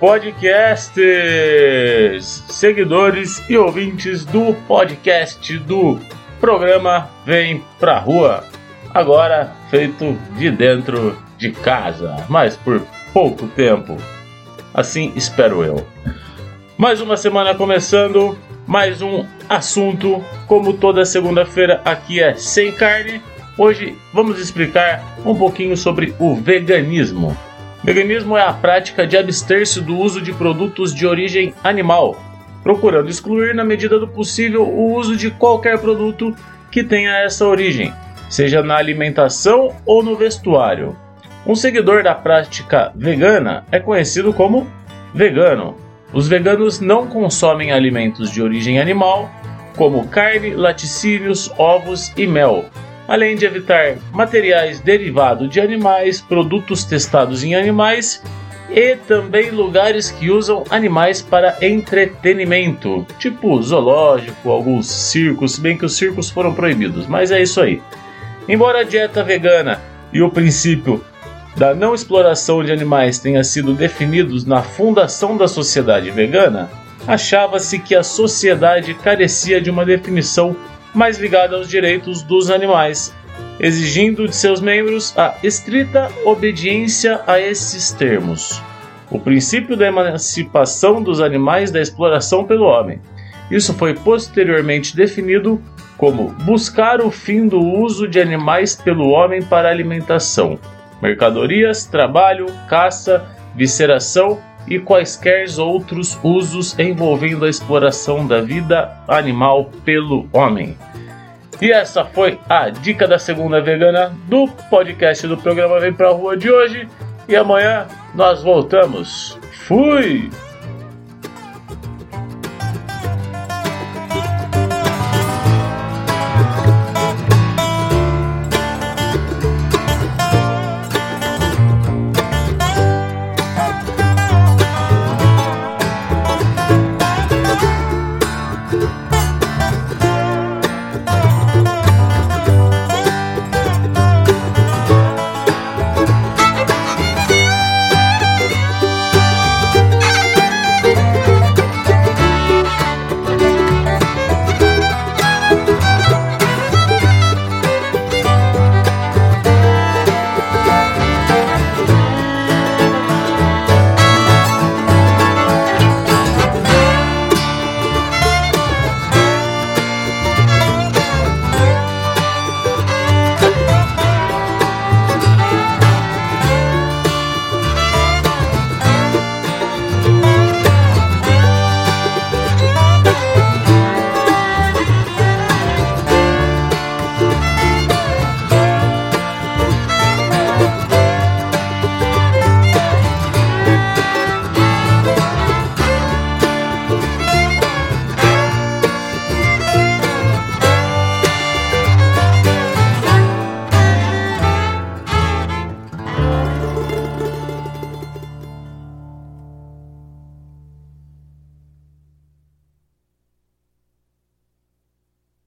podcasts, seguidores e ouvintes do podcast do programa Vem Pra Rua. Agora feito de dentro de casa, mas por pouco tempo. Assim espero eu. Mais uma semana começando, mais um assunto. Como toda segunda-feira, aqui é sem carne. Hoje vamos explicar um pouquinho sobre o veganismo. Veganismo é a prática de abster-se do uso de produtos de origem animal, procurando excluir na medida do possível o uso de qualquer produto que tenha essa origem, seja na alimentação ou no vestuário. Um seguidor da prática vegana é conhecido como vegano. Os veganos não consomem alimentos de origem animal, como carne, laticínios, ovos e mel, além de evitar materiais derivados de animais, produtos testados em animais e também lugares que usam animais para entretenimento, tipo zoológico, alguns circos, bem que os circos foram proibidos, mas é isso aí. Embora a dieta vegana e o princípio da não exploração de animais tenha sido definidos na fundação da sociedade vegana, achava-se que a sociedade carecia de uma definição mais ligada aos direitos dos animais, exigindo de seus membros a estrita obediência a esses termos. O princípio da emancipação dos animais da exploração pelo homem. Isso foi posteriormente definido como buscar o fim do uso de animais pelo homem para alimentação, mercadorias, trabalho, caça, visceração e quaisquer outros usos envolvendo a exploração da vida animal pelo homem. E essa foi a dica da segunda vegana do podcast do programa Vem Pra Rua de hoje. E amanhã nós voltamos. Fui!